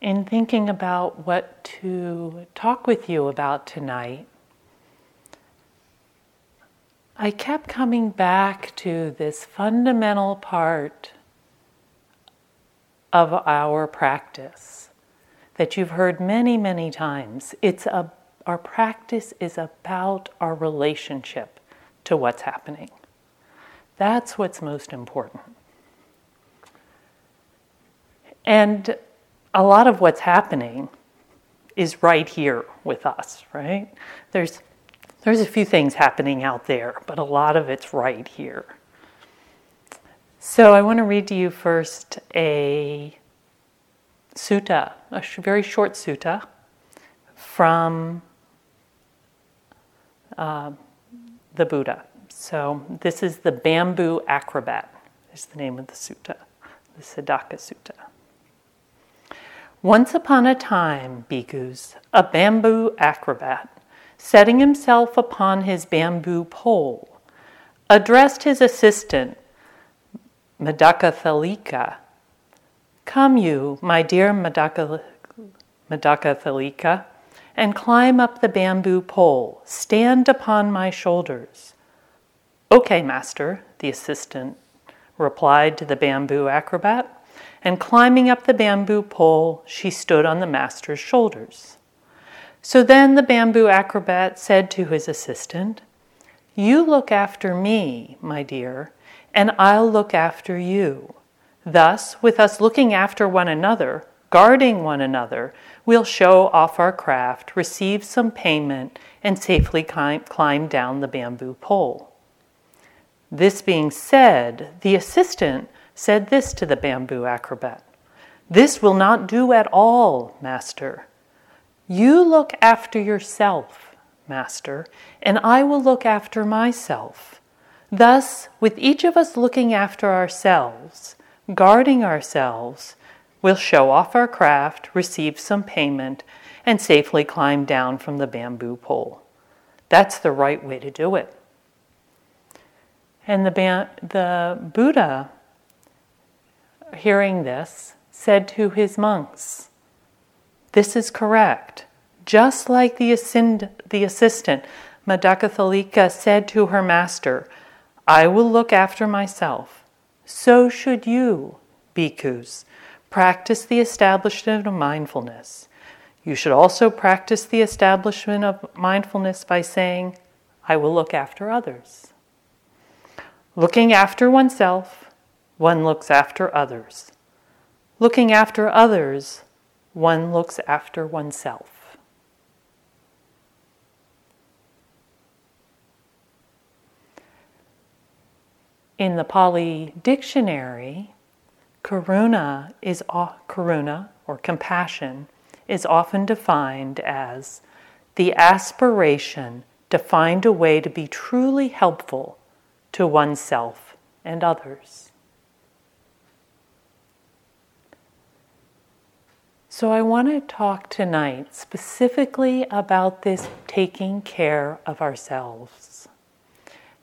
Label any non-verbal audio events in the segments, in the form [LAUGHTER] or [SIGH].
in thinking about what to talk with you about tonight, I kept coming back to this fundamental part of our practice that you've heard many, many times. It's a, our practice is about our relationship to what's happening. That's what's most important. And a lot of what's happening is right here with us, right? There's there's a few things happening out there, but a lot of it's right here. So I want to read to you first a sutta, a very short sutta from uh, the Buddha. So this is the Bamboo Acrobat, is the name of the sutta, the Sedaka Sutta. Once upon a time, bhikkhus, a bamboo acrobat, setting himself upon his bamboo pole, addressed his assistant, Medakathalika. Come, you, my dear Medaka, Medakathalika, and climb up the bamboo pole. Stand upon my shoulders. Okay, master, the assistant replied to the bamboo acrobat and climbing up the bamboo pole, she stood on the master's shoulders. So then the bamboo acrobat said to his assistant, You look after me, my dear, and I'll look after you. Thus, with us looking after one another, guarding one another, we'll show off our craft, receive some payment, and safely climb down the bamboo pole. This being said, the assistant said this to the bamboo acrobat This will not do at all, master. You look after yourself, master, and I will look after myself. Thus, with each of us looking after ourselves, guarding ourselves, we'll show off our craft, receive some payment, and safely climb down from the bamboo pole. That's the right way to do it. And the, ba- the Buddha hearing this, said to his monks, This is correct. Just like the, ascend- the assistant, Medakathalika said to her master, I will look after myself. So should you, bhikkhus, practice the establishment of mindfulness. You should also practice the establishment of mindfulness by saying, I will look after others. Looking after oneself one looks after others. Looking after others, one looks after oneself. In the Pali dictionary, karuna is karuna or compassion is often defined as the aspiration to find a way to be truly helpful to oneself and others. So, I want to talk tonight specifically about this taking care of ourselves.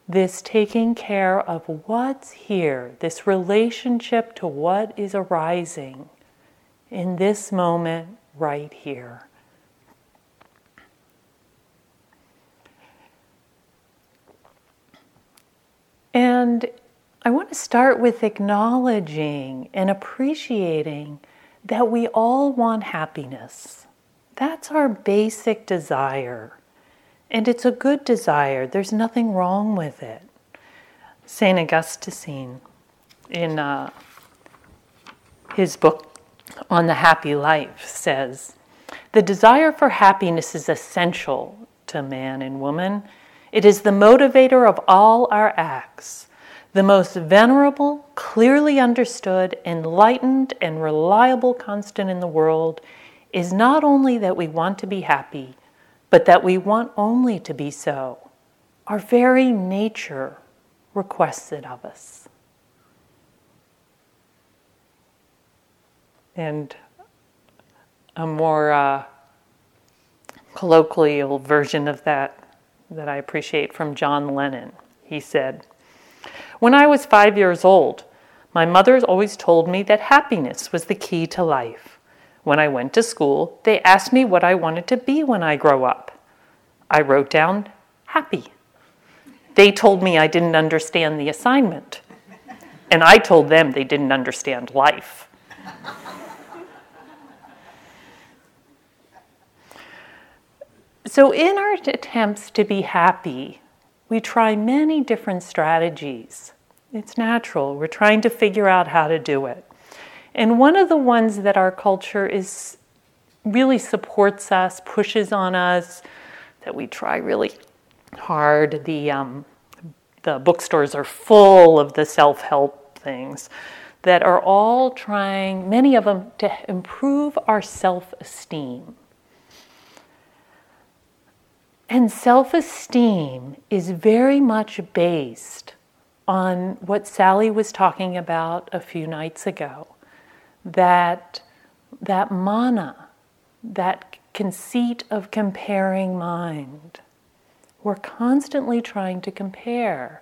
This taking care of what's here, this relationship to what is arising in this moment right here. And I want to start with acknowledging and appreciating that we all want happiness. That's our basic desire. And it's a good desire, there's nothing wrong with it. St. Augustine, in uh, his book on the happy life, says The desire for happiness is essential to man and woman. It is the motivator of all our acts. The most venerable, clearly understood, enlightened, and reliable constant in the world is not only that we want to be happy, but that we want only to be so. Our very nature requests it of us. And a more uh, colloquial version of that that I appreciate from John Lennon. He said, when I was five years old, my mother always told me that happiness was the key to life. When I went to school, they asked me what I wanted to be when I grow up. I wrote down happy. They told me I didn't understand the assignment, and I told them they didn't understand life. So, in our attempts to be happy, we try many different strategies. It's natural. We're trying to figure out how to do it. And one of the ones that our culture is really supports us, pushes on us, that we try really hard. The um, the bookstores are full of the self-help things that are all trying, many of them, to improve our self-esteem. And self esteem is very much based on what Sally was talking about a few nights ago that, that mana, that conceit of comparing mind. We're constantly trying to compare.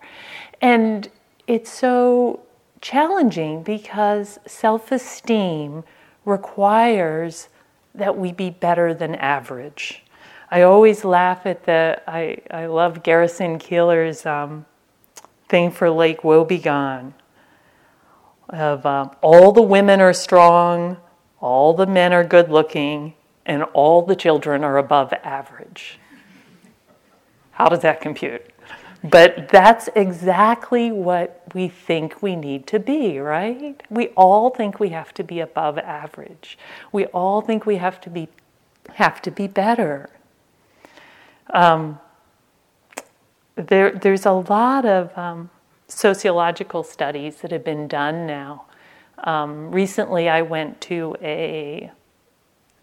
And it's so challenging because self esteem requires that we be better than average. I always laugh at the, I, I love Garrison Keillor's um, thing for Lake Wobegon of um, all the women are strong, all the men are good looking, and all the children are above average. How does that compute? But that's exactly what we think we need to be, right? We all think we have to be above average. We all think we have to be have to be better. Um, there, there's a lot of um, sociological studies that have been done now. Um, recently, I went to a,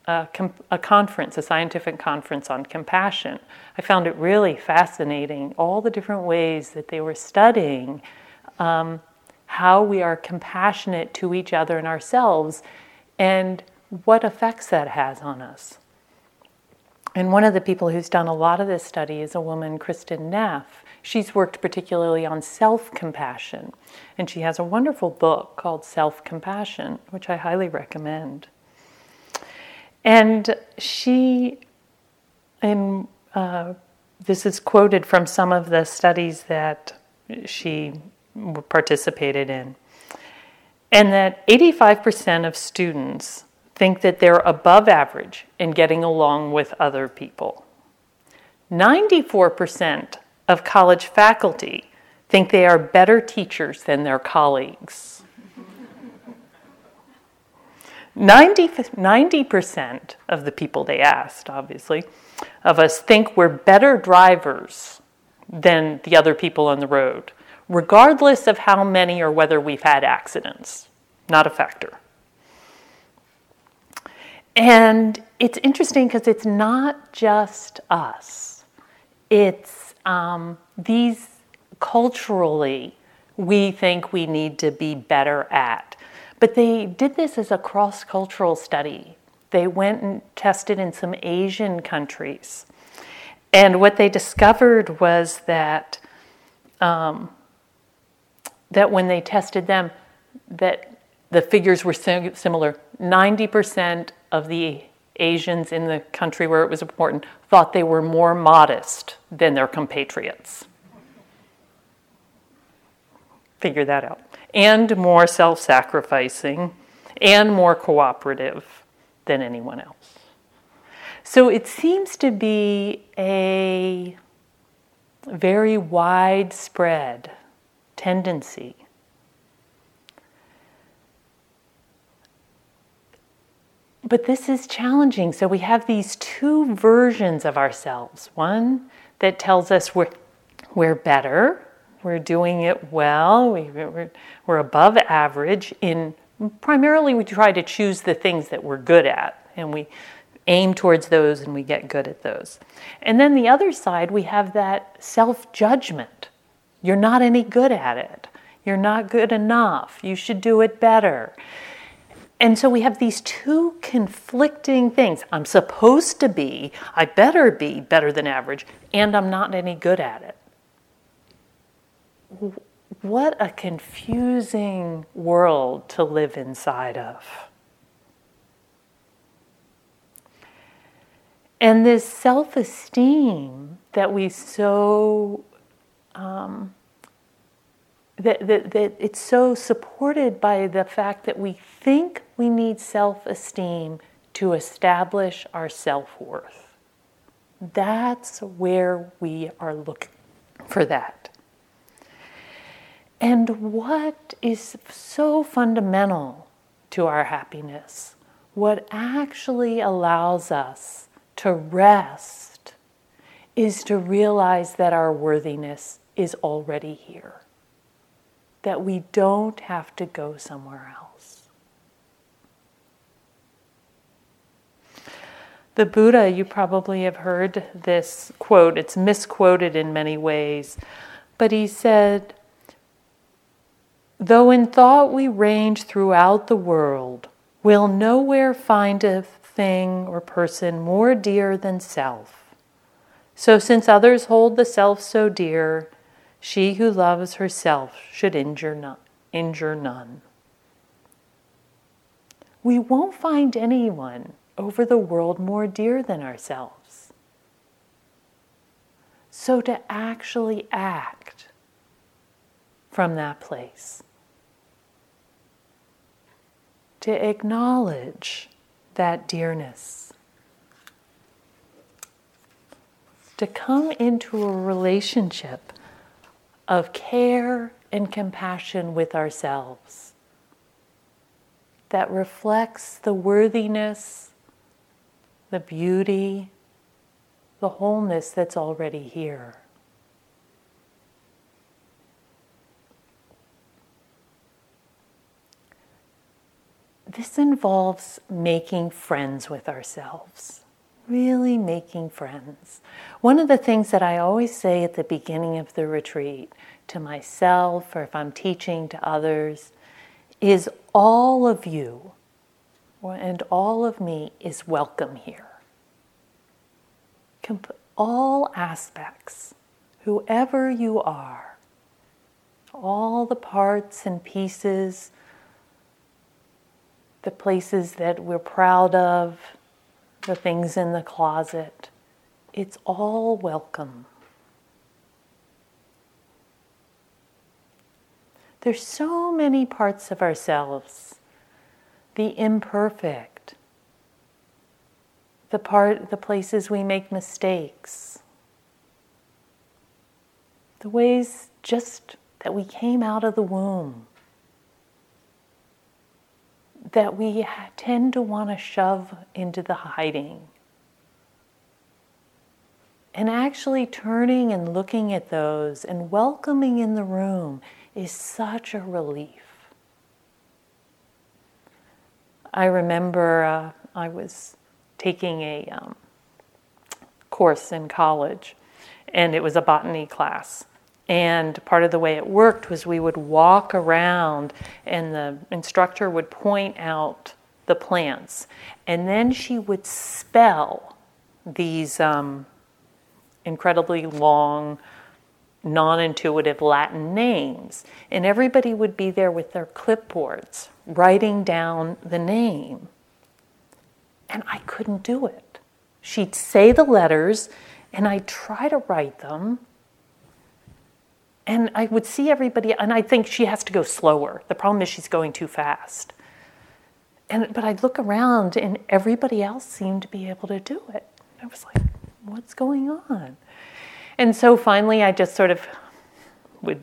a, a, conference, a scientific conference on compassion. I found it really fascinating, all the different ways that they were studying um, how we are compassionate to each other and ourselves and what effects that has on us. And one of the people who's done a lot of this study is a woman, Kristin Neff. She's worked particularly on self compassion, and she has a wonderful book called Self Compassion, which I highly recommend. And she, in, uh, this is quoted from some of the studies that she participated in, and that 85% of students think that they're above average in getting along with other people. 94% of college faculty think they are better teachers than their colleagues. 90, percent of the people they asked, obviously, of us think we're better drivers than the other people on the road, regardless of how many or whether we've had accidents. Not a factor. And it's interesting because it's not just us. It's um, these culturally we think we need to be better at. But they did this as a cross cultural study. They went and tested in some Asian countries. And what they discovered was that um, that when they tested them, that the figures were sim- similar. 90% of the Asians in the country where it was important thought they were more modest than their compatriots. Figure that out. And more self sacrificing and more cooperative than anyone else. So it seems to be a very widespread tendency But this is challenging. So we have these two versions of ourselves one that tells us we're, we're better, we're doing it well, we, we're, we're above average in primarily we try to choose the things that we're good at and we aim towards those and we get good at those. And then the other side, we have that self judgment. You're not any good at it. You're not good enough. You should do it better. And so we have these two conflicting things. I'm supposed to be, I better be better than average, and I'm not any good at it. What a confusing world to live inside of. And this self esteem that we so, um, that, that, that it's so supported by the fact that we think we need self esteem to establish our self worth. That's where we are looking for that. And what is so fundamental to our happiness, what actually allows us to rest, is to realize that our worthiness is already here, that we don't have to go somewhere else. The Buddha, you probably have heard this quote, it's misquoted in many ways, but he said, Though in thought we range throughout the world, we'll nowhere find a thing or person more dear than self. So, since others hold the self so dear, she who loves herself should injure none. Injure none. We won't find anyone over the world more dear than ourselves. So, to actually act from that place to acknowledge that dearness, to come into a relationship of care and compassion with ourselves that reflects the worthiness, the beauty, the wholeness that's already here. This involves making friends with ourselves, really making friends. One of the things that I always say at the beginning of the retreat to myself or if I'm teaching to others is all of you and all of me is welcome here. All aspects, whoever you are, all the parts and pieces the places that we're proud of, the things in the closet. It's all welcome. There's so many parts of ourselves the imperfect, the part the places we make mistakes, the ways just that we came out of the womb that we tend to want to shove into the hiding. And actually turning and looking at those and welcoming in the room is such a relief. I remember uh, I was taking a um, course in college, and it was a botany class. And part of the way it worked was we would walk around and the instructor would point out the plants. And then she would spell these um, incredibly long, non intuitive Latin names. And everybody would be there with their clipboards writing down the name. And I couldn't do it. She'd say the letters, and I'd try to write them and I would see everybody, and I think she has to go slower. The problem is she's going too fast. And, but I'd look around, and everybody else seemed to be able to do it. I was like, what's going on? And so finally, I just sort of would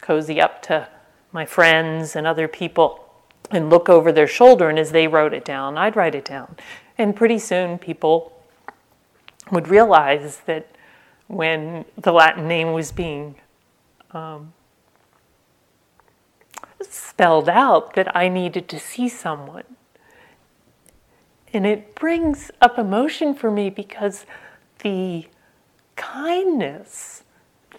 cozy up to my friends and other people and look over their shoulder. And as they wrote it down, I'd write it down. And pretty soon, people would realize that when the Latin name was being um, spelled out that I needed to see someone. And it brings up emotion for me because the kindness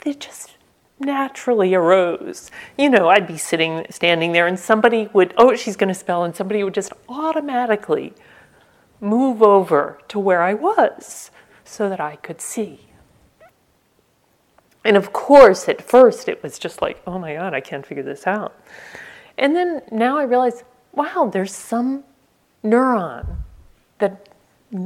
that just naturally arose. You know, I'd be sitting, standing there, and somebody would, oh, she's going to spell, and somebody would just automatically move over to where I was so that I could see. And of course, at first, it was just like, oh my God, I can't figure this out. And then now I realize, wow, there's some neuron that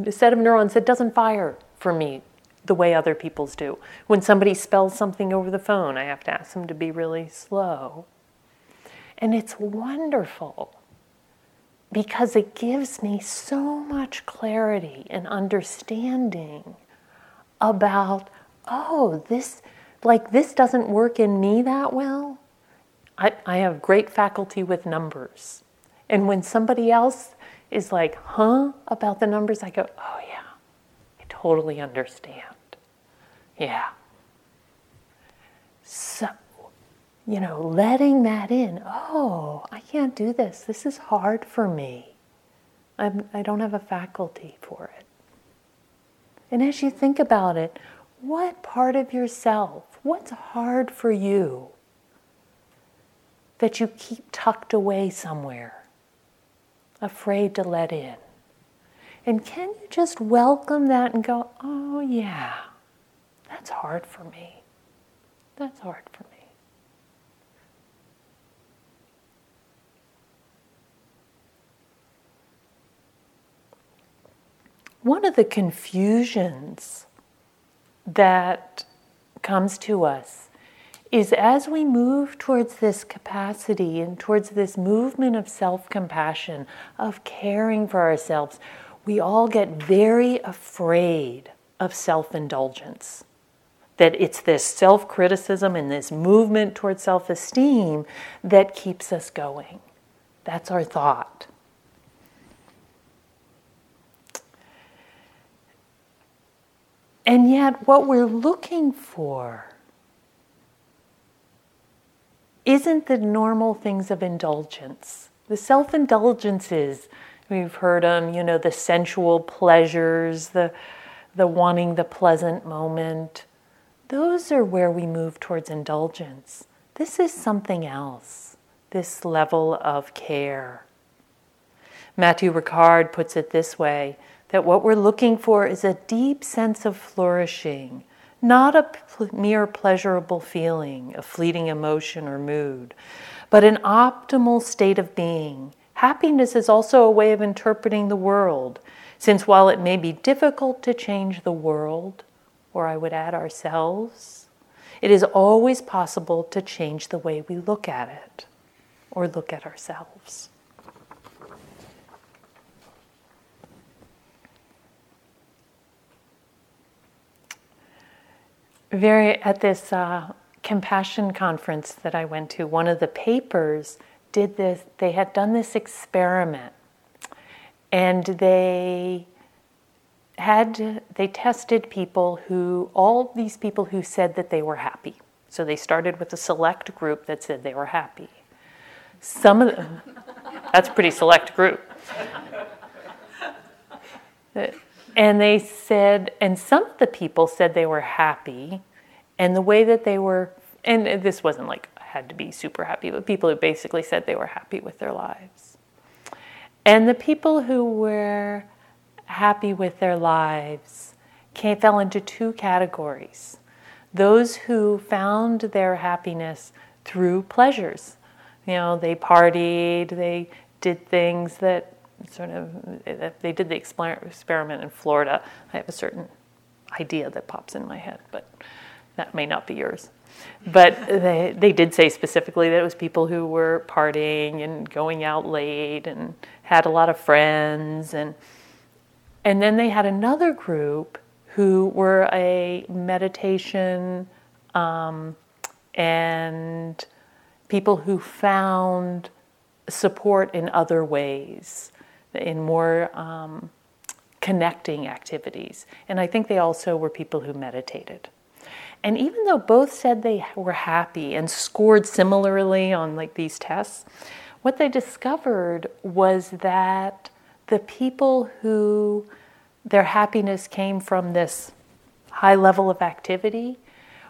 set of neurons that doesn't fire for me the way other people's do. When somebody spells something over the phone, I have to ask them to be really slow. And it's wonderful because it gives me so much clarity and understanding about, oh, this, like, this doesn't work in me that well. I, I have great faculty with numbers. And when somebody else is like, huh, about the numbers, I go, oh, yeah, I totally understand. Yeah. So, you know, letting that in. Oh, I can't do this. This is hard for me. I'm, I don't have a faculty for it. And as you think about it, what part of yourself, what's hard for you that you keep tucked away somewhere, afraid to let in? And can you just welcome that and go, oh, yeah, that's hard for me. That's hard for me. One of the confusions that comes to us is as we move towards this capacity and towards this movement of self compassion, of caring for ourselves, we all get very afraid of self indulgence. That it's this self criticism and this movement towards self esteem that keeps us going. That's our thought. And yet, what we're looking for isn't the normal things of indulgence. The self indulgences, we've heard them, you know, the sensual pleasures, the, the wanting the pleasant moment. Those are where we move towards indulgence. This is something else, this level of care. Matthieu Ricard puts it this way that what we're looking for is a deep sense of flourishing, not a pl- mere pleasurable feeling, a fleeting emotion or mood, but an optimal state of being. Happiness is also a way of interpreting the world, since while it may be difficult to change the world, or I would add ourselves, it is always possible to change the way we look at it or look at ourselves. Very at this uh, compassion conference that I went to, one of the papers did this. They had done this experiment, and they had they tested people who all these people who said that they were happy. So they started with a select group that said they were happy. Some of them, [LAUGHS] that's a pretty select group. And they said, and some of the people said they were happy, and the way that they were, and this wasn't like had to be super happy, but people who basically said they were happy with their lives. And the people who were happy with their lives came, fell into two categories those who found their happiness through pleasures. You know, they partied, they did things that sort of if they did the experiment in Florida. I have a certain idea that pops in my head, but that may not be yours. But they they did say specifically that it was people who were partying and going out late and had a lot of friends and and then they had another group who were a meditation um, and people who found support in other ways in more um, connecting activities. And I think they also were people who meditated. And even though both said they were happy and scored similarly on like these tests, what they discovered was that the people who their happiness came from this high level of activity,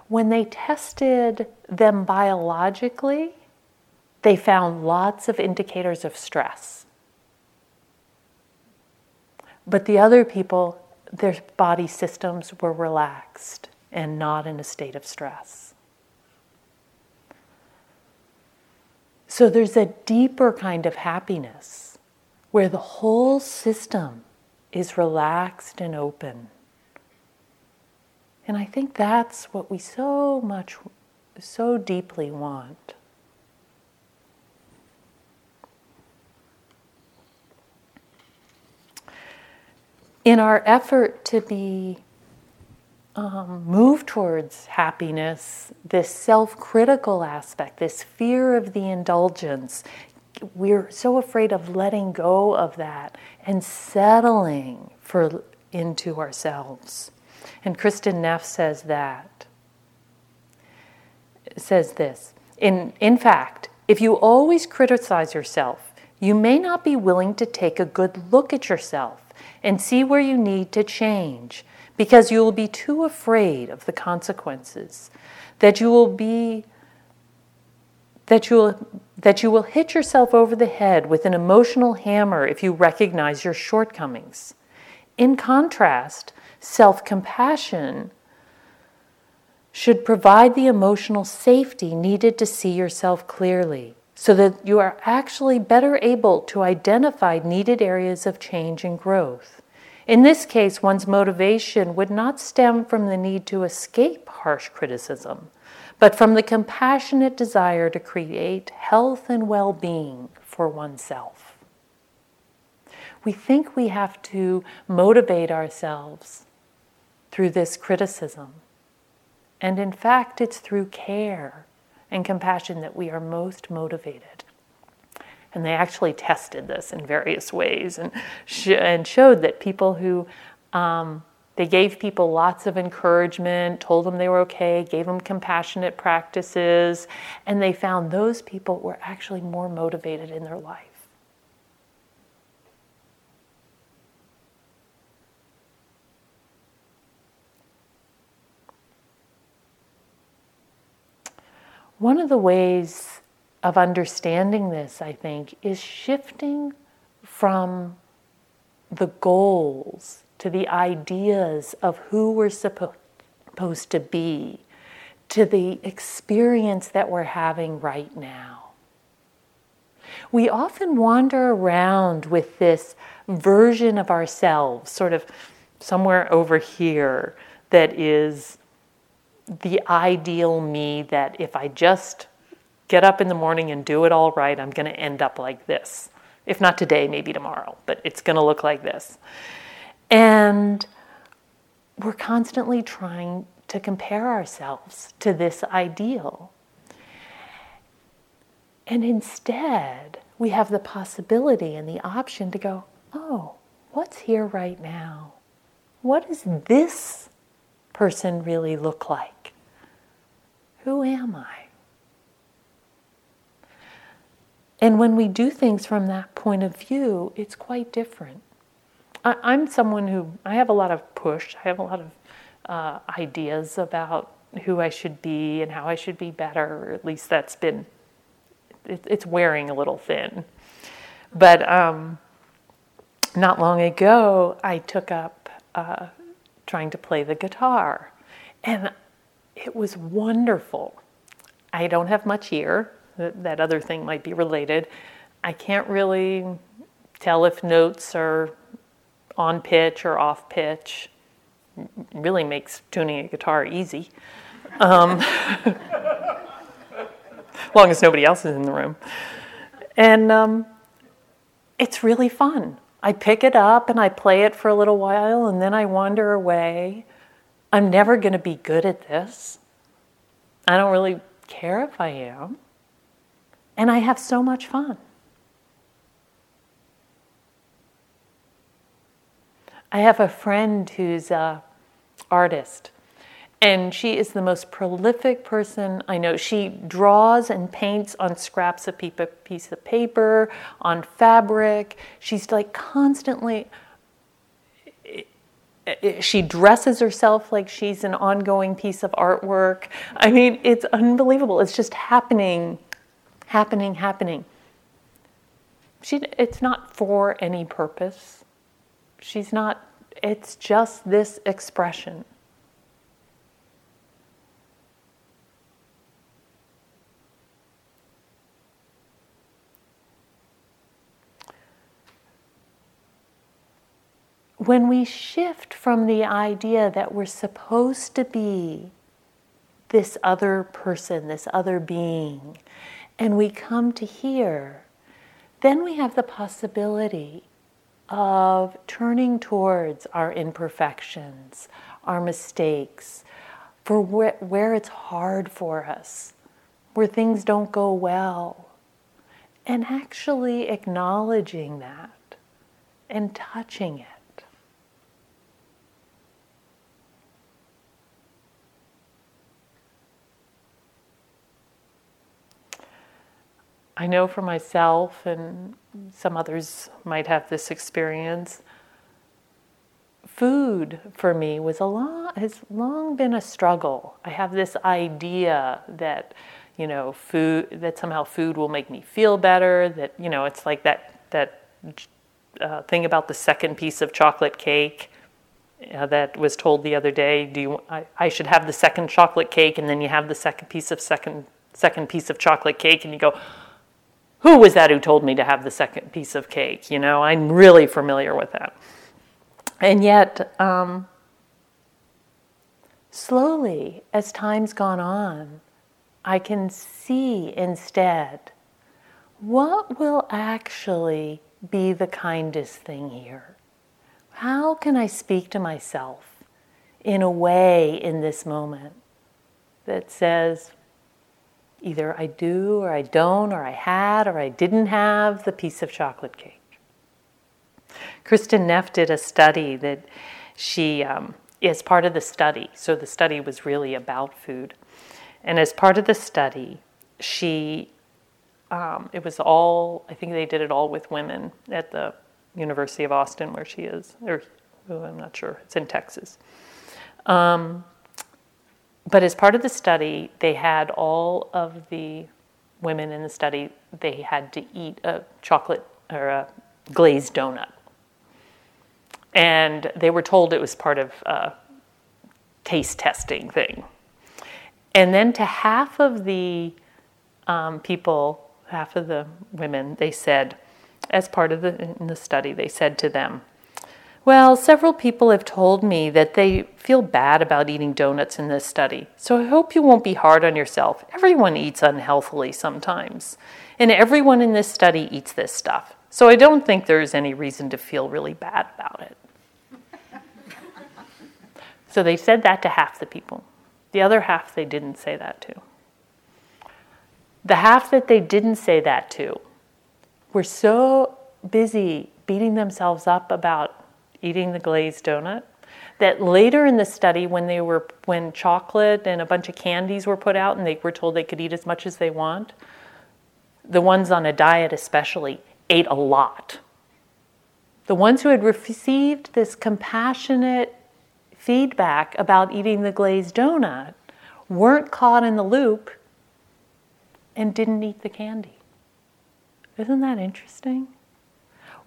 when they tested them biologically, they found lots of indicators of stress. But the other people, their body systems were relaxed and not in a state of stress. So there's a deeper kind of happiness where the whole system is relaxed and open. And I think that's what we so much, so deeply want. In our effort to be um, towards happiness, this self critical aspect, this fear of the indulgence, we're so afraid of letting go of that and settling for into ourselves. And Kristin Neff says that. Says this. In, in fact, if you always criticize yourself, you may not be willing to take a good look at yourself and see where you need to change because you will be too afraid of the consequences that you will be that you will that you will hit yourself over the head with an emotional hammer if you recognize your shortcomings. In contrast, self-compassion should provide the emotional safety needed to see yourself clearly so that you are actually better able to identify needed areas of change and growth. In this case, one's motivation would not stem from the need to escape harsh criticism, but from the compassionate desire to create health and well being for oneself. We think we have to motivate ourselves through this criticism. And in fact, it's through care and compassion that we are most motivated. And they actually tested this in various ways and, sh- and showed that people who um, they gave people lots of encouragement, told them they were okay, gave them compassionate practices, and they found those people were actually more motivated in their life. One of the ways of understanding this, I think, is shifting from the goals to the ideas of who we're supposed to be to the experience that we're having right now. We often wander around with this version of ourselves, sort of somewhere over here, that is the ideal me that if I just get up in the morning and do it all right, I'm going to end up like this. If not today, maybe tomorrow, but it's going to look like this. And we're constantly trying to compare ourselves to this ideal. And instead, we have the possibility and the option to go, oh, what's here right now? What does this person really look like? Who am I? And when we do things from that point of view, it's quite different. I, am someone who, I have a lot of push, I have a lot of uh, ideas about who I should be and how I should be better, or at least that's been, it, it's wearing a little thin. But um, not long ago, I took up uh, trying to play the guitar, and it was wonderful. I don't have much ear, that other thing might be related. I can't really tell if notes are on pitch or off pitch. really makes tuning a guitar easy. Um, [LAUGHS] long as nobody else is in the room. And um, it's really fun. I pick it up and I play it for a little while and then I wander away. I'm never going to be good at this. I don't really care if I am. And I have so much fun. I have a friend who's an artist, and she is the most prolific person I know. She draws and paints on scraps of piece of paper, on fabric. She's like constantly. Eh, eh, she dresses herself like she's an ongoing piece of artwork. I mean, it's unbelievable. It's just happening happening, happening. She, it's not for any purpose. She's not, it's just this expression. when we shift from the idea that we're supposed to be this other person, this other being, and we come to here, then we have the possibility of turning towards our imperfections, our mistakes, for where, where it's hard for us, where things don't go well, and actually acknowledging that and touching it. I know for myself, and some others might have this experience. Food for me was a long has long been a struggle. I have this idea that you know food that somehow food will make me feel better. That you know it's like that that uh, thing about the second piece of chocolate cake. Uh, that was told the other day. Do you? I, I should have the second chocolate cake, and then you have the second piece of second second piece of chocolate cake, and you go, who was that who told me to have the second piece of cake? You know, I'm really familiar with that. And yet, um, slowly, as time's gone on, I can see instead what will actually be the kindest thing here. How can I speak to myself in a way in this moment that says, Either I do or I don't, or I had or I didn't have the piece of chocolate cake. Kristin Neff did a study that she, um, part of the study, so the study was really about food. And as part of the study, she, um, it was all, I think they did it all with women at the University of Austin, where she is, or oh, I'm not sure, it's in Texas. Um, but as part of the study, they had all of the women in the study, they had to eat a chocolate or a glazed donut. And they were told it was part of a taste testing thing. And then to half of the um, people, half of the women, they said, as part of the, in the study, they said to them, well, several people have told me that they feel bad about eating donuts in this study, so I hope you won't be hard on yourself. Everyone eats unhealthily sometimes, and everyone in this study eats this stuff, so I don't think there's any reason to feel really bad about it. [LAUGHS] so they said that to half the people. The other half they didn't say that to. The half that they didn't say that to were so busy beating themselves up about eating the glazed donut. That later in the study, when they were when chocolate and a bunch of candies were put out, and they were told they could eat as much as they want, the ones on a diet especially ate a lot. The ones who had received this compassionate feedback about eating the glazed donut weren't caught in the loop and didn't eat the candy. Isn't that interesting?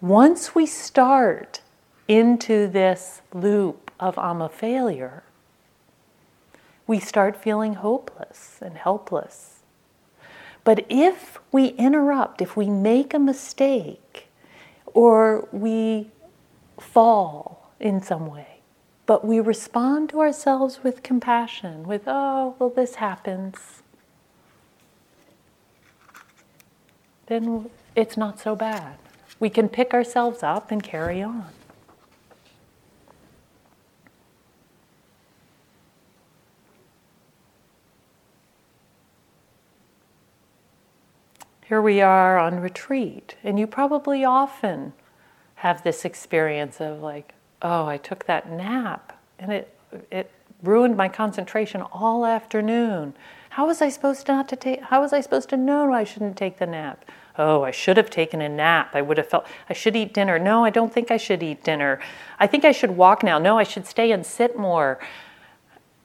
Once we start into this loop of I'm a failure, we start feeling hopeless and helpless. But if we interrupt, if we make a mistake, or we fall in some way, but we respond to ourselves with compassion, with, oh, well, this happens, then it's not so bad. We can pick ourselves up and carry on. Here we are on retreat, and you probably often have this experience of like, oh, I took that nap and it it ruined my concentration all afternoon. How was I supposed to not to take how was I supposed to know I shouldn't take the nap? Oh, I should have taken a nap. I would have felt I should eat dinner. No, I don't think I should eat dinner. I think I should walk now. No, I should stay and sit more.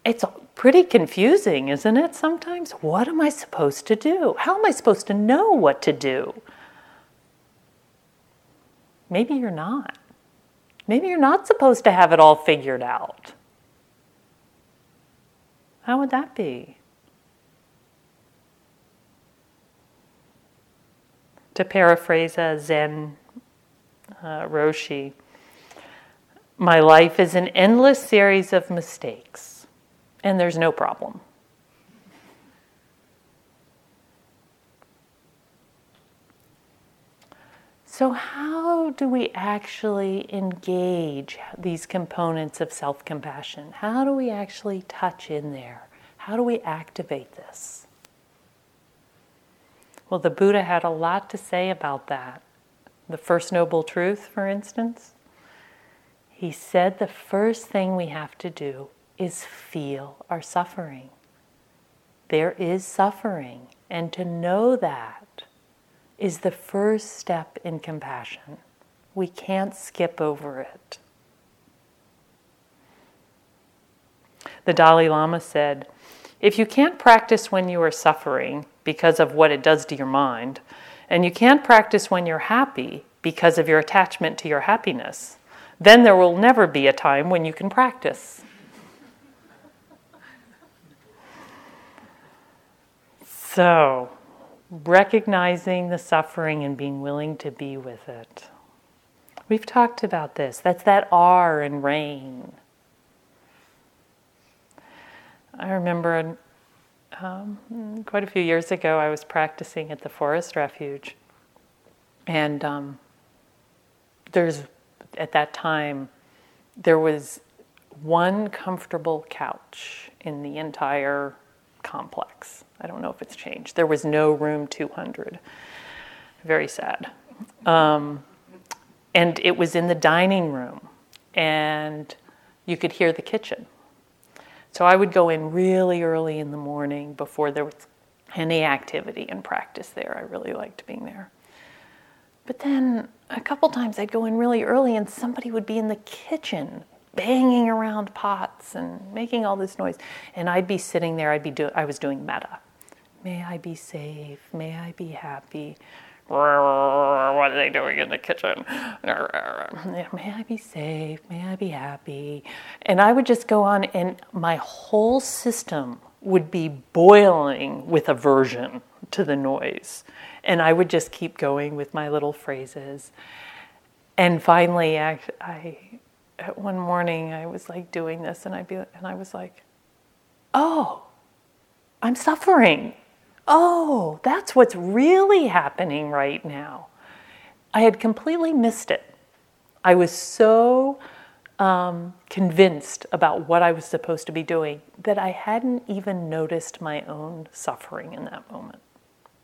It's pretty confusing, isn't it, sometimes? What am I supposed to do? How am I supposed to know what to do? Maybe you're not. Maybe you're not supposed to have it all figured out. How would that be? To paraphrase a Zen uh, Roshi, My life is an endless series of mistakes, and there's no problem. So, how do we actually engage these components of self compassion? How do we actually touch in there? How do we activate this? Well, the Buddha had a lot to say about that. The First Noble Truth, for instance, he said the first thing we have to do is feel our suffering. There is suffering, and to know that is the first step in compassion. We can't skip over it. The Dalai Lama said, If you can't practice when you are suffering because of what it does to your mind, and you can't practice when you're happy because of your attachment to your happiness, then there will never be a time when you can practice. So, recognizing the suffering and being willing to be with it. We've talked about this. That's that R in rain. I remember um, quite a few years ago, I was practicing at the Forest Refuge. And um, there's, at that time, there was one comfortable couch in the entire complex. I don't know if it's changed. There was no room 200. Very sad. Um, and it was in the dining room, and you could hear the kitchen. So I would go in really early in the morning before there was any activity and practice there. I really liked being there. But then a couple times I'd go in really early and somebody would be in the kitchen banging around pots and making all this noise. And I'd be sitting there, I'd be do- I was doing metta. May I be safe, may I be happy. What are they doing in the kitchen? May I be safe, may I be happy. And I would just go on, and my whole system would be boiling with aversion to the noise. And I would just keep going with my little phrases. And finally, I, I one morning I was like doing this and I be and I was like, "Oh, I'm suffering. Oh, that's what's really happening right now." I had completely missed it. I was so um, convinced about what I was supposed to be doing that I hadn't even noticed my own suffering in that moment.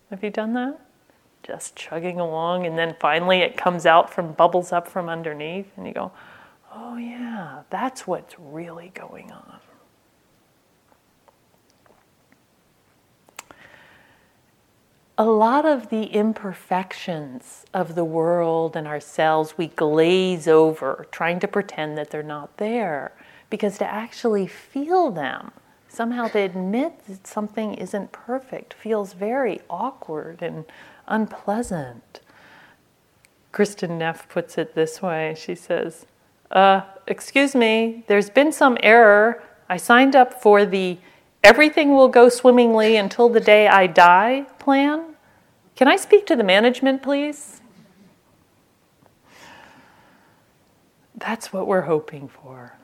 Have you done that? Just chugging along, and then finally it comes out from bubbles up from underneath, and you go, oh, yeah, that's what's really going on. A lot of the imperfections of the world and ourselves we glaze over, trying to pretend that they're not there. Because to actually feel them, somehow to admit that something isn't perfect, feels very awkward and unpleasant. Kristin Neff puts it this way she says, uh, excuse me, there's been some error. I signed up for the everything will go swimmingly until the day I die plan. Can I speak to the management, please? That's what we're hoping for.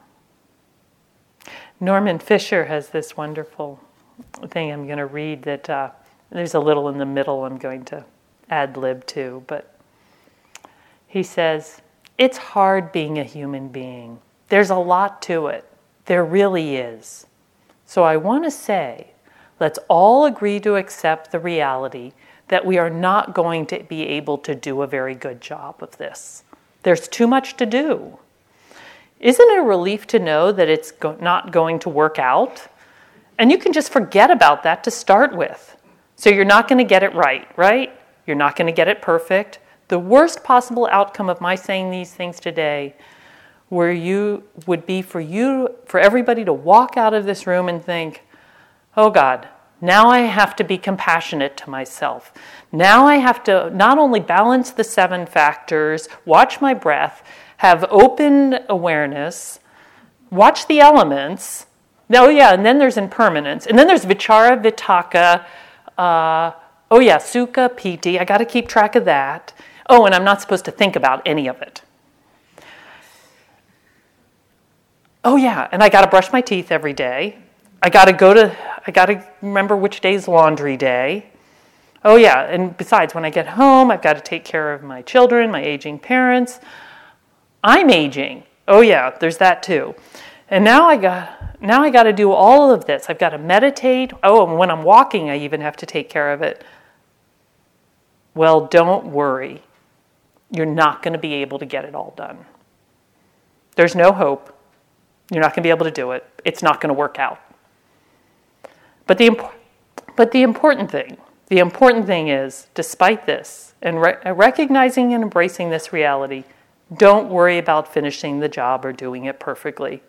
Norman Fischer has this wonderful thing I'm going to read that uh, there's a little in the middle I'm going to ad lib to, but he says, it's hard being a human being. There's a lot to it. There really is. So I want to say let's all agree to accept the reality that we are not going to be able to do a very good job of this. There's too much to do. Isn't it a relief to know that it's go- not going to work out? And you can just forget about that to start with. So you're not going to get it right, right? You're not going to get it perfect the worst possible outcome of my saying these things today where you would be for you for everybody to walk out of this room and think oh god now i have to be compassionate to myself now i have to not only balance the seven factors watch my breath have open awareness watch the elements oh yeah and then there's impermanence and then there's vichara vitakka. uh, oh yeah sukha piti i got to keep track of that Oh, and I'm not supposed to think about any of it. Oh, yeah, and I got to brush my teeth every day. I got to go to, I got to remember which day's laundry day. Oh, yeah, and besides, when I get home, I've got to take care of my children, my aging parents. I'm aging. Oh, yeah, there's that too. And now I got, now I got to do all of this. I've got to meditate. Oh, and when I'm walking, I even have to take care of it. Well, don't worry. You're not going to be able to get it all done. There's no hope. You're not going to be able to do it. It's not going to work out. But the, imp- but the important thing, the important thing is, despite this, and re- uh, recognizing and embracing this reality, don't worry about finishing the job or doing it perfectly,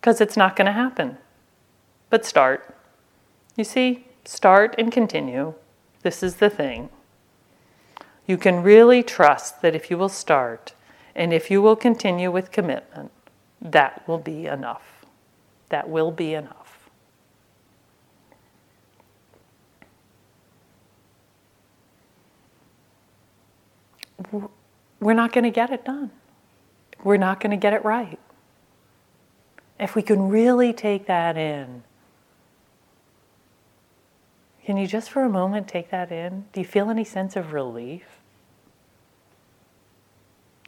because it's not going to happen. But start. You see, start and continue. This is the thing. You can really trust that if you will start and if you will continue with commitment, that will be enough. That will be enough. We're not going to get it done. We're not going to get it right. If we can really take that in, can you just for a moment take that in? Do you feel any sense of relief?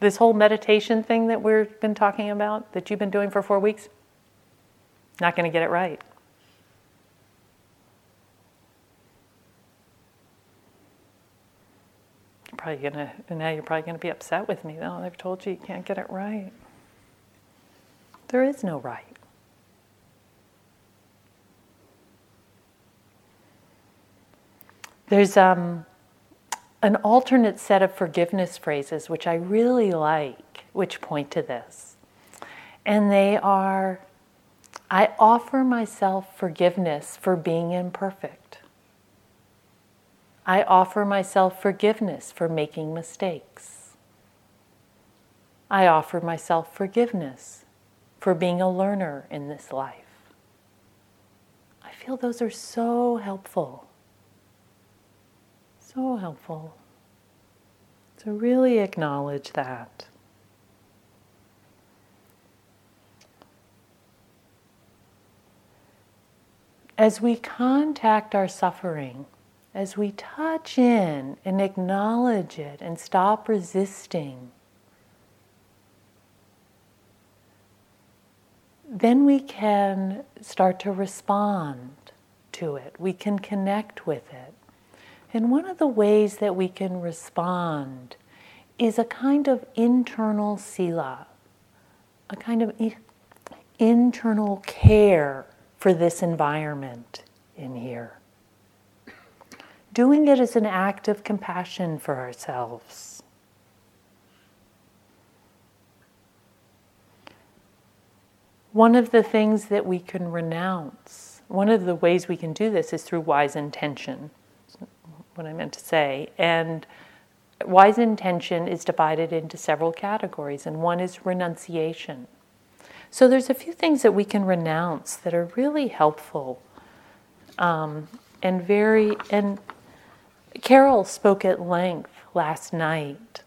This whole meditation thing that we've been talking about, that you've been doing for four weeks, not going to get it right. Probably gonna now you're probably gonna be upset with me. Oh, I've told you you can't get it right. There is no right. There's um, an alternate set of forgiveness phrases which I really like, which point to this. And they are I offer myself forgiveness for being imperfect. I offer myself forgiveness for making mistakes. I offer myself forgiveness for being a learner in this life. I feel those are so helpful. So helpful. To really acknowledge that. As we contact our suffering, as we touch in and acknowledge it and stop resisting, then we can start to respond to it. We can connect with it. And one of the ways that we can respond is a kind of internal sila, a kind of internal care for this environment in here doing it as an act of compassion for ourselves. One of the things that we can renounce, one of the ways we can do this is through wise intention, what I meant to say. And wise intention is divided into several categories, and one is renunciation. So there's a few things that we can renounce that are really helpful um, and very and Carol spoke at length last night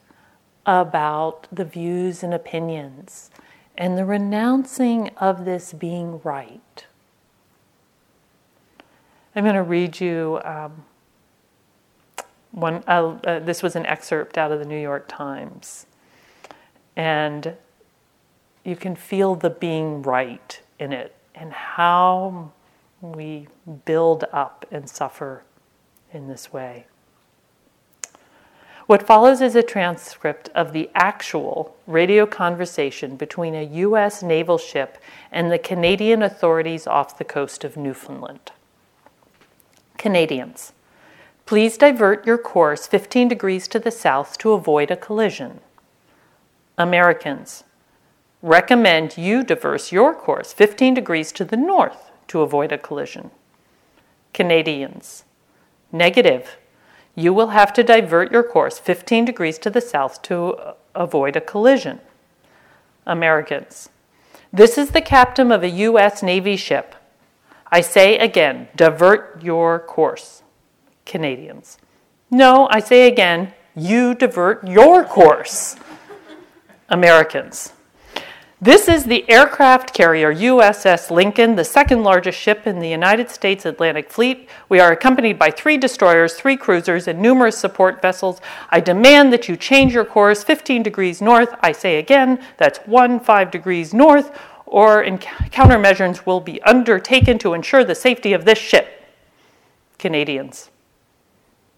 about the views and opinions and the renouncing of this being right. I'm going to read you um, one. Uh, uh, this was an excerpt out of the New York Times, and you can feel the being right in it and how we build up and suffer in this way. What follows is a transcript of the actual radio conversation between a U.S. naval ship and the Canadian authorities off the coast of Newfoundland. Canadians, please divert your course 15 degrees to the south to avoid a collision. Americans, recommend you divert your course 15 degrees to the north to avoid a collision. Canadians, negative you will have to divert your course 15 degrees to the south to avoid a collision. Americans. This is the captain of a U.S. Navy ship. I say again, divert your course. Canadians. No, I say again, you divert your course. Americans. This is the aircraft carrier USS Lincoln, the second largest ship in the United States Atlantic Fleet. We are accompanied by three destroyers, three cruisers, and numerous support vessels. I demand that you change your course 15 degrees north. I say again, that's 1 5 degrees north, or countermeasures will be undertaken to ensure the safety of this ship. Canadians.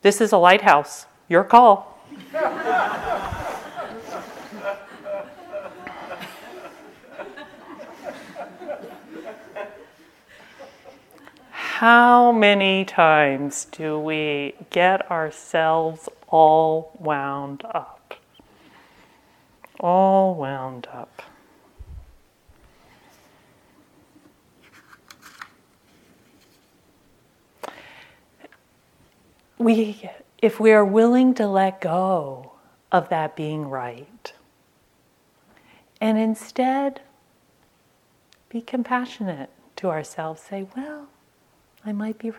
This is a lighthouse. Your call. [LAUGHS] How many times do we get ourselves all wound up? All wound up. We, if we are willing to let go of that being right and instead be compassionate to ourselves, say, well, I might be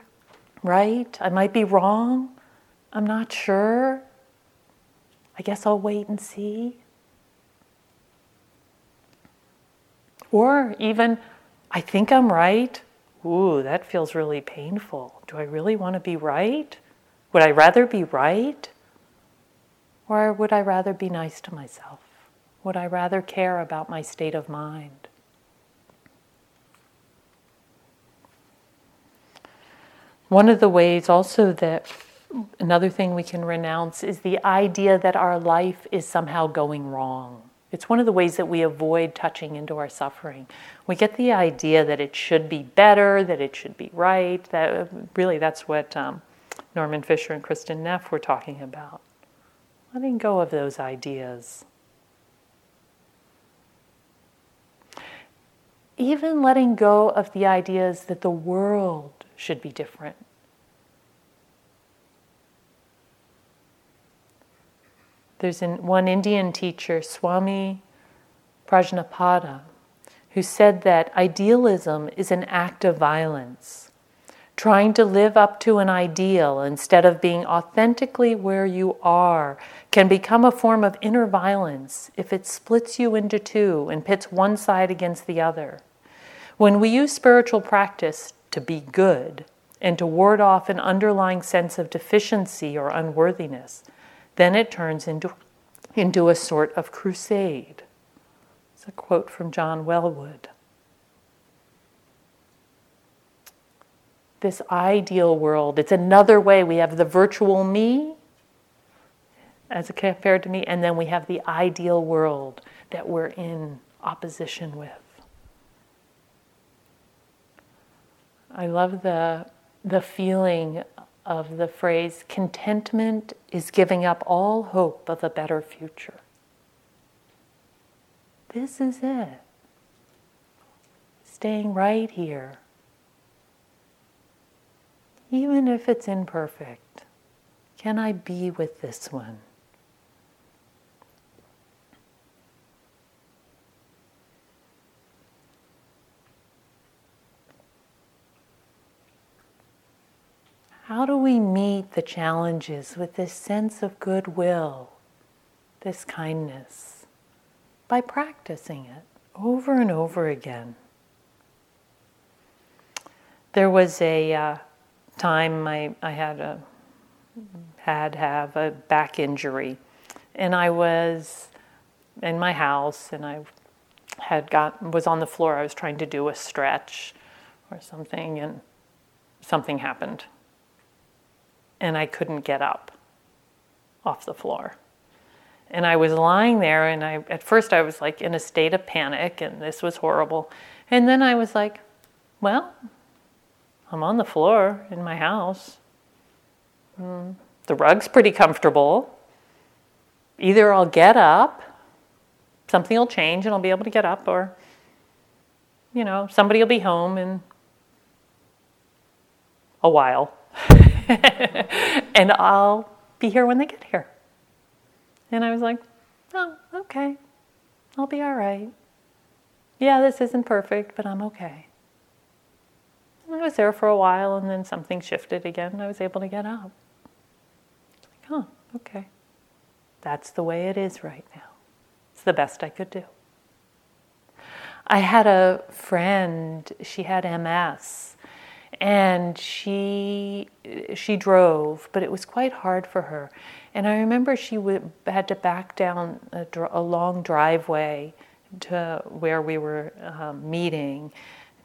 right, I might be wrong, I'm not sure. I guess I'll wait and see. Or even, I think I'm right. Ooh, that feels really painful. Do I really want to be right? Would I rather be right? Or would I rather be nice to myself? Would I rather care about my state of mind? One of the ways also that another thing we can renounce is the idea that our life is somehow going wrong. It's one of the ways that we avoid touching into our suffering. We get the idea that it should be better, that it should be right. That really, that's what um, Norman Fischer and Kristin Neff were talking about. Letting go of those ideas. Even letting go of the ideas that the world should be different. There's an, one Indian teacher, Swami Prajnanpad, who said that idealism is an act of violence. Trying to live up to an ideal instead of being authentically where you are can become a form of inner violence if it splits you into two and pits one side against the other. When we use spiritual practice to be good and to ward off an underlying sense of deficiency or unworthiness, then it turns into, into a sort of crusade. It's a quote from John Welwood. This ideal world, it's another way. We have the virtual me as compared to me, and then we have the ideal world that we're in opposition with. I love the, the feeling of the phrase contentment is giving up all hope of a better future. This is it. Staying right here. Even if it's imperfect, can I be with this one? How do we meet the challenges with this sense of goodwill, this kindness? By practicing it over and over again. There was a uh, time I, I had a had have a back injury, and I was in my house, and I had got was on the floor. I was trying to do a stretch or something, and something happened and I couldn't get up off the floor. And I was lying there, and I at first I was like in a state of panic, and this was horrible. And then I was like, well, I'm on the floor in my house. Mm, the rug's pretty comfortable. Either I'll get up, something will change, and I'll be able to get up, or, you know, somebody will be home in a while. [LAUGHS] [LAUGHS] and I'll be here when they get here. And I was like, oh, okay. I'll be all right. Yeah, this isn't perfect, but I'm okay. And I was there for a while and then something shifted again and I was able to get up. Like, oh, okay. That's the way it is right now. It's the best I could do. I had a friend, she had MS, and she she drove, but it was quite hard for her. And I remember she had to back down a, a, long driveway to where we were um, meeting,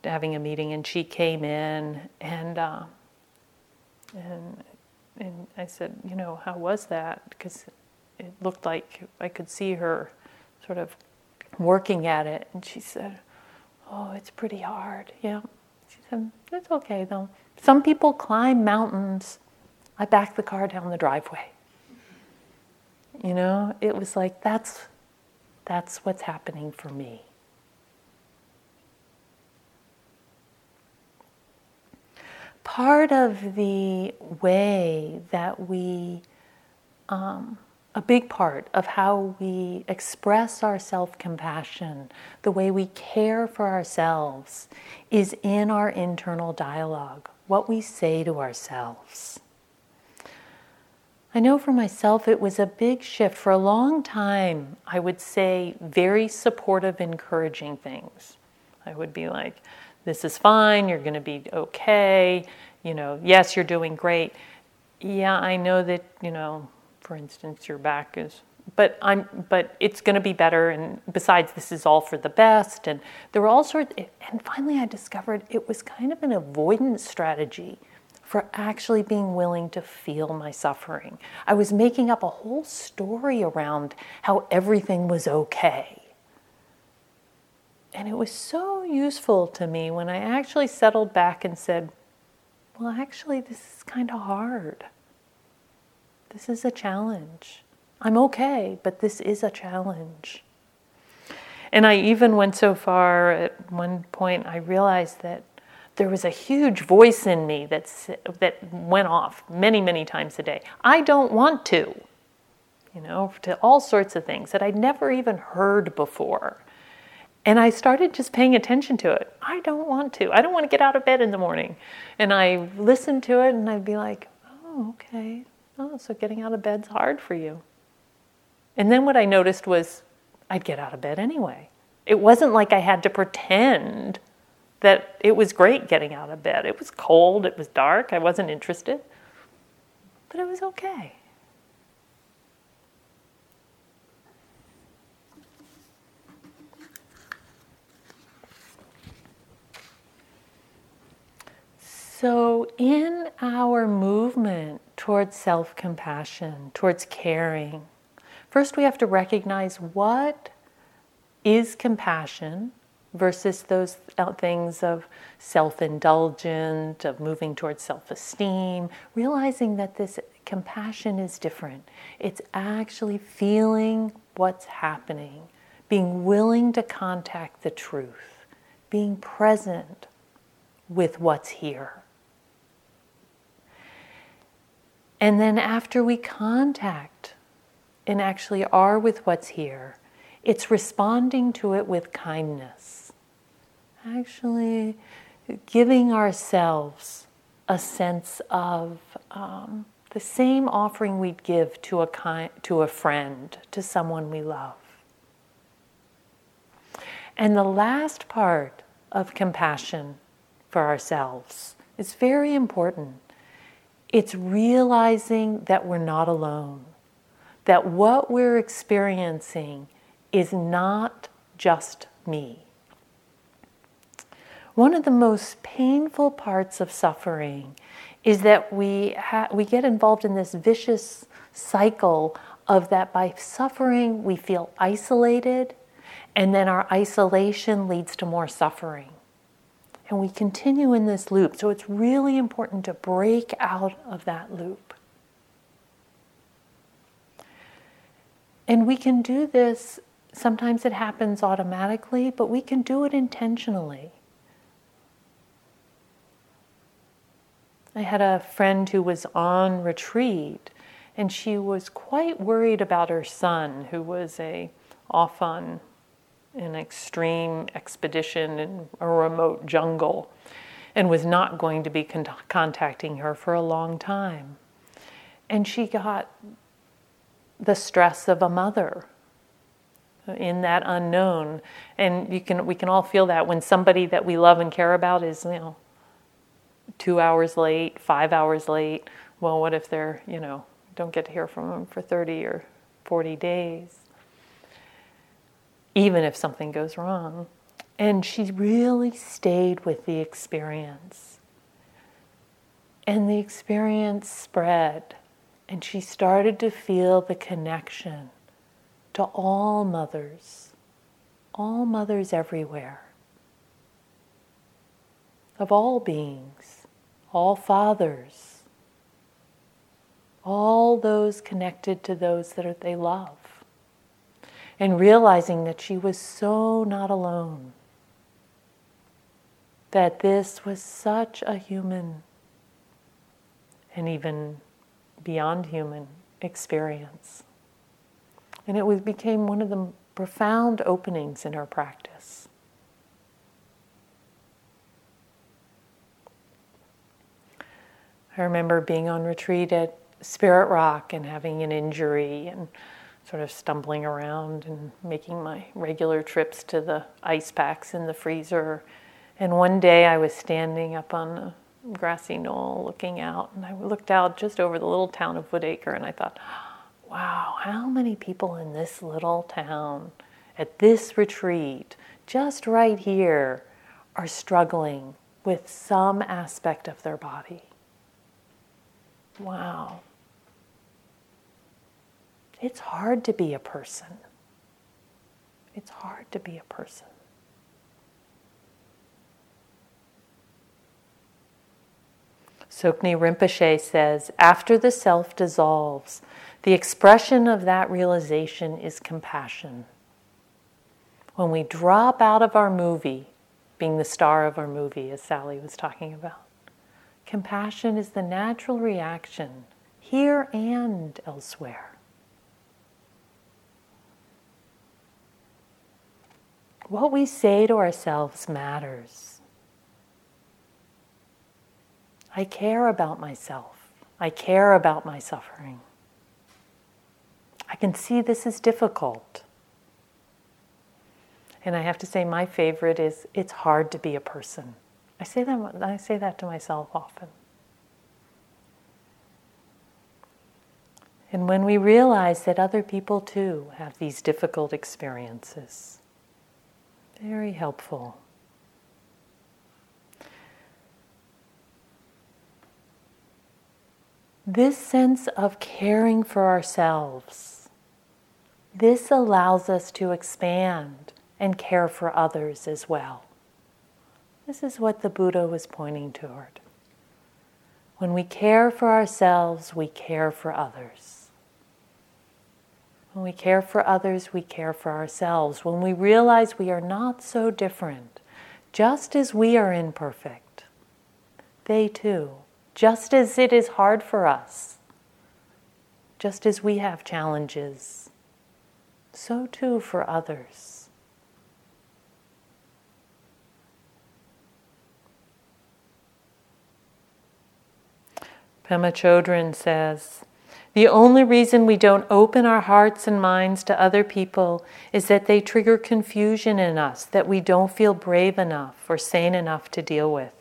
having a meeting, and she came in and uh, and and I said, you know, how was that? Because it looked like I could see her sort of working at it, and she said, "Oh, it's pretty hard." Yeah, said, "It's okay though. Some people climb mountains. I back the car down the driveway." You know, it was like that's that's what's happening for me. Part of the way that we, um, a big part of how we express our self compassion, the way we care for ourselves, is in our internal dialogue, what we say to ourselves. I know for myself it was a big shift. For a long time, I would say very supportive, encouraging things. I would be like, this is fine, you're going to be okay, you know, yes, you're doing great. Yeah, I know that, you know, for instance, your back is but I'm but it's going to be better and besides this is all for the best and there were all sorts and finally I discovered it was kind of an avoidance strategy for actually being willing to feel my suffering. I was making up a whole story around how everything was okay. And it was so useful to me when I actually settled back and said, well, actually, this is kind of hard. This is a challenge. I'm okay, but this is a challenge. And I even went so far at one point, I realized that there was a huge voice in me that's, that went off many, many times a day. I don't want to, you know, to all sorts of things that I'd never even heard before. And I started just paying attention to it. I don't want to. I don't want to get out of bed in the morning. And I listened to it and I'd be like, oh, okay. Oh, so getting out of bed's hard for you. And then what I noticed was I'd get out of bed anyway. It wasn't like I had to pretend that it was great getting out of bed. It was cold, it was dark, I wasn't interested, but it was okay. So, in our movement towards self compassion, towards caring, first we have to recognize what is compassion versus those things of self indulgent, of moving towards self esteem, realizing that this compassion is different. It's actually feeling what's happening, being willing to contact the truth, being present with what's here. And then after we contact and actually are with what's here, it's responding to it with kindness. Actually, giving ourselves a sense of um, the same offering we'd give to a, ki- to a friend, to someone we love. And the last part of compassion for ourselves is very important. It's realizing that we're not alone, that what we're experiencing is not just me. One of the most painful parts of suffering is that we, ha- we get involved in this vicious cycle of that by suffering we feel isolated, and then our isolation leads to more suffering. And we continue in this loop. So it's really important to break out of that loop. And we can do this Sometimes it happens automatically, but we can do it intentionally. I had a friend who was on retreat and she was quite worried about her son who was a off on an extreme expedition in a remote jungle and was not going to be con- contacting her for a long time. And she got the stress of a mother in that unknown. And you can, we can all feel that when somebody that we love and care about is, you know, two hours late, five hours late. Well, what if they're, you know, don't get to hear from them for 30 or 40 days? Even if something goes wrong. And she really stayed with the experience. And the experience spread. And she started to feel the connection to all mothers, all mothers everywhere, of all beings, all fathers, all those connected to those that they love, and realizing that she was so not alone, that this was such a human and even beyond human experience. And it was, became one of the profound openings in her practice. I remember being on retreat at Spirit Rock and having an injury and sort of stumbling around and making my regular trips to the ice packs in the freezer. And one day I was standing up on a grassy knoll looking out, and I looked out just over the little town of Woodacre, and I thought, wow, how many people in this little town at this retreat, just right here, are struggling with some aspect of their body. Wow. It's hard to be a person. It's hard to be a person. Tsoknyi Rinpoche says, after the self dissolves, the expression of that realization is compassion. When we drop out of our movie, being the star of our movie, as Sally was talking about, compassion is the natural reaction here and elsewhere. What we say to ourselves matters. I care about myself. I care about my suffering. I can see this is difficult. And I have to say, my favorite is it's hard to be a person. I say that, I say that to myself often. And when we realize that other people too have these difficult experiences, very helpful. This sense of caring for ourselves this allows us to expand and care for others as well. This is what the Buddha was pointing toward. When we care for ourselves, we care for others. When we care for others, we care for ourselves. When we realize we are not so different, just as we are imperfect, they too, just as it is hard for us, just as we have challenges so too for others. Pema Chodron says, the only reason we don't open our hearts and minds to other people is that they trigger confusion in us that we don't feel brave enough or sane enough to deal with.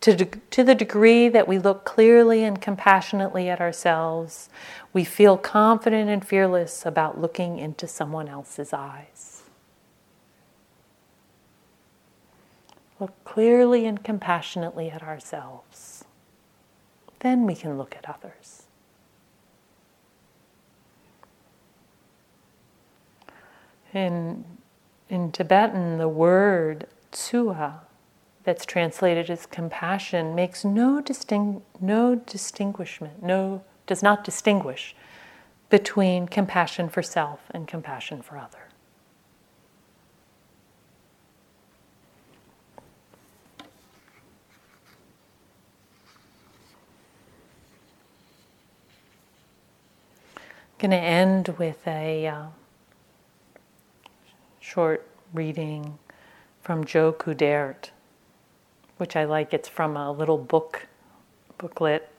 To, de- to the degree that we look clearly and compassionately at ourselves, we feel confident and fearless about looking into someone else's eyes. Look clearly and compassionately at ourselves. Then we can look at others. In, in Tibetan, the word tsewa that's translated as compassion makes no, disting- no distinguishment, no, does not distinguish between compassion for self and compassion for other. going to end with a uh, short reading from Jo Coudert, which I like. It's from a little book booklet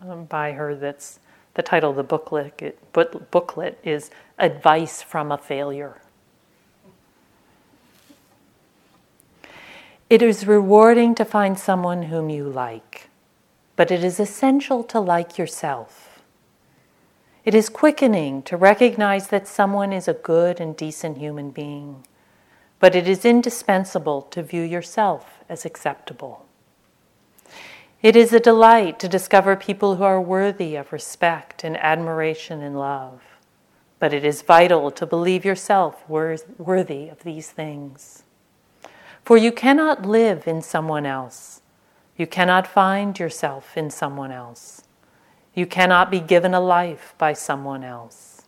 um, by her. That's the title of the booklet. Booklet is "Advice from a Failure." It is rewarding to find someone whom you like, but it is essential to like yourself. It is quickening to recognize that someone is a good and decent human being, but it is indispensable to view yourself as acceptable. It is a delight to discover people who are worthy of respect and admiration and love, but it is vital to believe yourself worthy of these things. For you cannot live in someone else. You cannot find yourself in someone else. You cannot be given a life by someone else.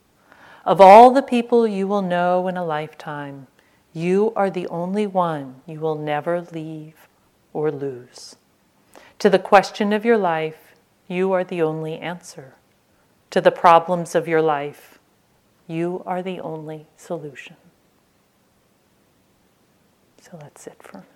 Of all the people you will know in a lifetime, you are the only one you will never leave or lose. To the question of your life, you are the only answer. To the problems of your life, you are the only solution. So let's sit for a minute.